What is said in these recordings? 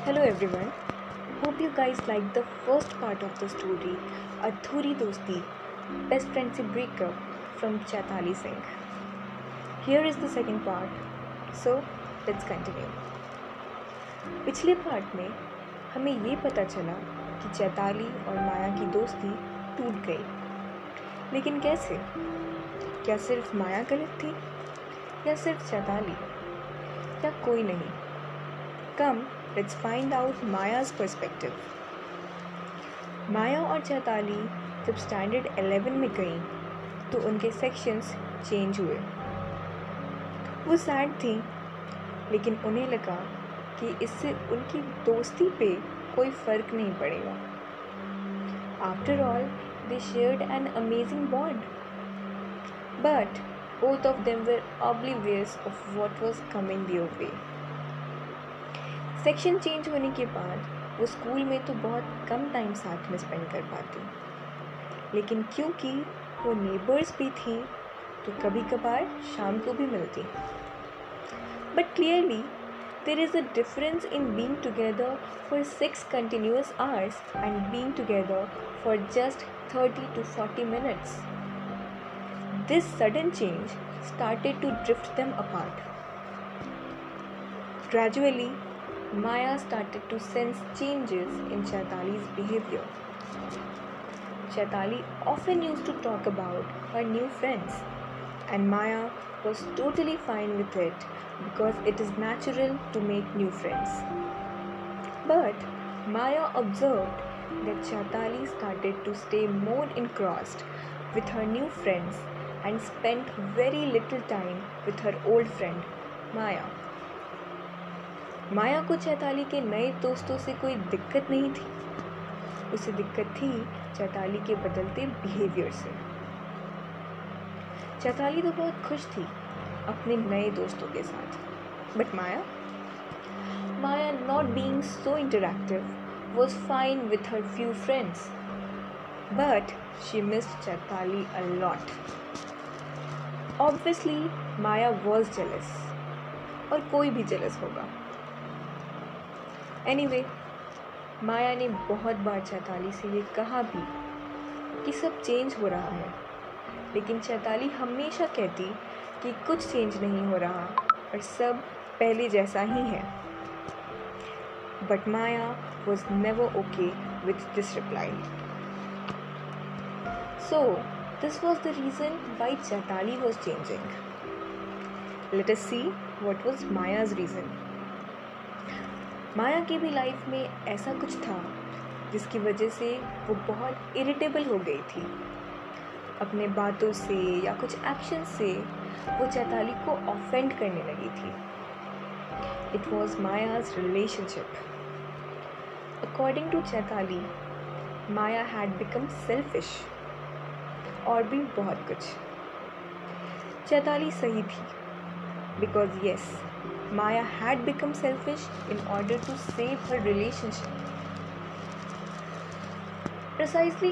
Hello everyone hope you guys like the first part of the story अधूरी दोस्ती best friend से breakup from Chaitali Singh here is the second part so let's continue पिछले part में हमें ये पता चला कि चैताली और माया की दोस्ती टूट गई। लेकिन कैसे? क्या सिर्फ़ माया गलत थी? या सिर्फ़ चैताली? या कोई नहीं। Come let's find out Maya's perspective Maya और चैताली जब स्टैंडर्ड 11 में गई तो उनके सेक्शंस चेंज हुए। वो सैड थी, लेकिन उन्हें लगा कि इससे उनकी दोस्ती पे कोई फ़र्क नहीं पड़ेगा। After all they shared an amazing bond but both of them were oblivious of what was coming their way. Section change होने के बाद, वो स्कूल में तो बहुत कम टाइम साथ में स्पेंड कर पाती। लेकिन क्योंकि वो नेबर्स भी थी तो कभी कभार शाम को भी मिलती। But clearly there is a difference in being together for six continuous hours and being together for just thirty two forty minutes this sudden change started to drift them apart gradually Maya started to sense changes in Chaitali's behavior. Chaitali often used to talk about her new friends, and Maya was totally fine with it because it is natural to make new friends. But Maya observed that Chaitali started to stay more engrossed with her new friends and spent very little time with her old friend Maya. Maya को चैताली के नए दोस्तों से कोई दिक्कत नहीं थी। उसे दिक्कत थी चैताली के बदलते बिहेवियर से। चैताली तो बहुत खुश थी अपने नए दोस्तों के साथ। But Maya? Maya not being so interactive fine with her few friends but she missed Chaitali a lot. Obviously, Maya was jealous और कोई भी जेलस होगा। एनीवे anyway, माया ने बहुत बार चैताली से ये कहा भी कि सब चेंज हो रहा है। लेकिन चैताली हमेशा कहती कि कुछ चेंज नहीं हो रहा और सब पहले जैसा ही है। But Maya was never okay with this reply so this was the reason why Chaitali was changing let us see what was Maya's reason Maya की भी लाइफ में ऐसा कुछ था, जिसकी वजह से वो बहुत इरिटेबल हो गई थी। अपने बातों से या कुछ एक्शन से वो चैताली को ऑफेंड करने लगी थी। It was Maya's relationship according to Chaitali, Maya had become selfish और भी बहुत कुछ। चैताली सही थी because yes Maya had become selfish in order to save her relationship precisely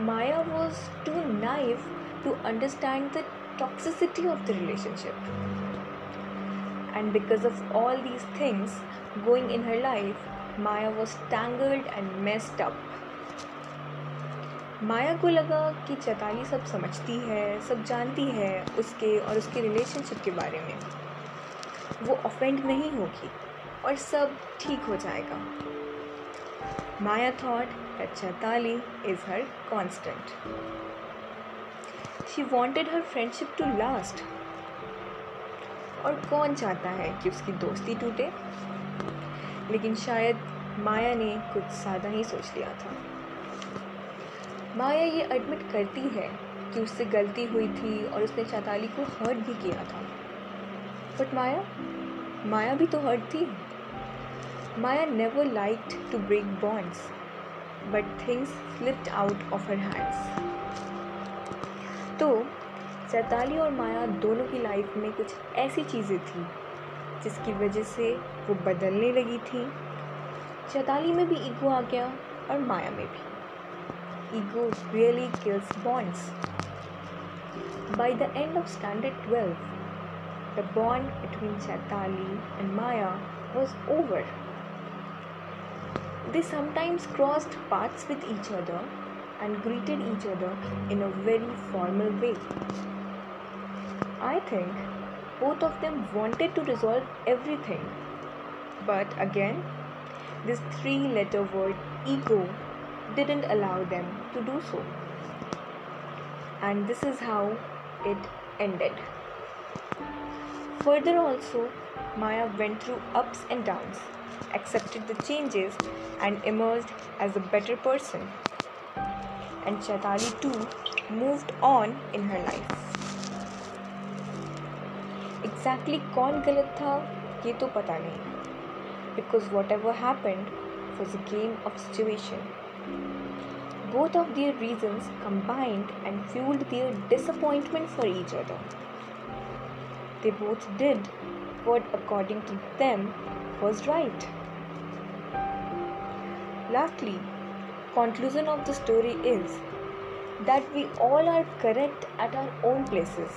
Maya was too naive to understand the toxicity of the relationship. And because of all these things going in her life, Maya was tangled and messed up. Maya को लगा कि चैताली सब समझती है सब जानती है उसके और उसके रिलेशनशिप के बारे में वो ऑफेंड नहीं होगी और सब ठीक हो जाएगा Maya thought that Chaitali is her constant. She wanted her friendship to last. और कौन चाहता है कि उसकी दोस्ती टूटे लेकिन शायद माया ने कुछ ज़्यादा ही सोच लिया था माया ये एडमिट करती है कि उससे गलती हुई थी और उसने चैताली को हर्ट भी किया था बट माया माया भी तो हर्ट थी। Maya never liked to break bonds but things slipped out of her hands तो सैताली और माया दोनों की लाइफ में कुछ ऐसी चीज़ें थी, जिसकी वजह से वो बदलने लगी थी। चैताली में भी ईगो आ गया और माया में भी। Ego really kills bonds by the end of standard twelve The bond between Chaitali and Maya was over. They sometimes crossed paths with each other and greeted each other in a very formal way. I think both of them wanted to resolve everything. But again, this three letter word ego didn't allow them to do so. And this is how it ended. Further, also, Maya went through ups and downs, accepted the changes, and emerged as a better person and Chaitali too moved on in her life. Exactly कौन गलत था ये तो पता नहीं because whatever happened was a game of situation. Both of their reasons combined and fueled their disappointment for each other. They both did what, according to them, was right. Lastly, conclusion of the story is that we all are correct at our own places.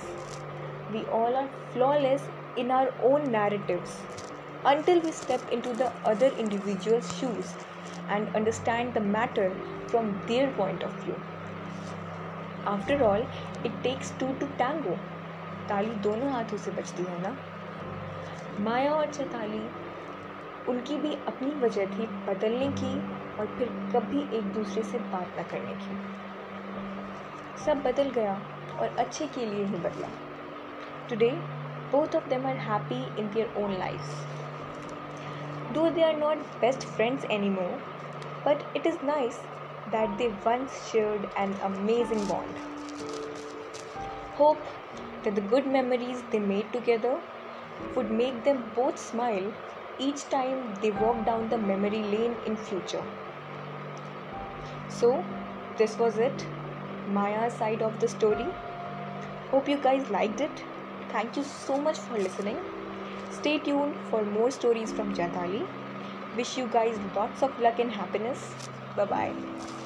We all are flawless in our own narratives until we step into the other individual's shoes and understand the matter from their point of view. After all, it takes two to tango. Chaitali दोनों हाथों से बचती है ना? माया और चैताली, उनकी भी अपनी वजह थी बदलने की और फिर कभी एक दूसरे से बात ना करने की। सब बदल गया और अच्छे के लिए ही बदला। Today both of them are happy in their own life do they are not best friends anymore but it is nice that they once shared an amazing bond hope that the good memories they made together would make them both smile each time they walk down the memory lane in future. So, this was it. Maya's side of the story. Hope you guys liked it. Thank you so much for listening. Stay tuned for more stories from Jatali. Wish you guys lots of luck and happiness. Bye bye.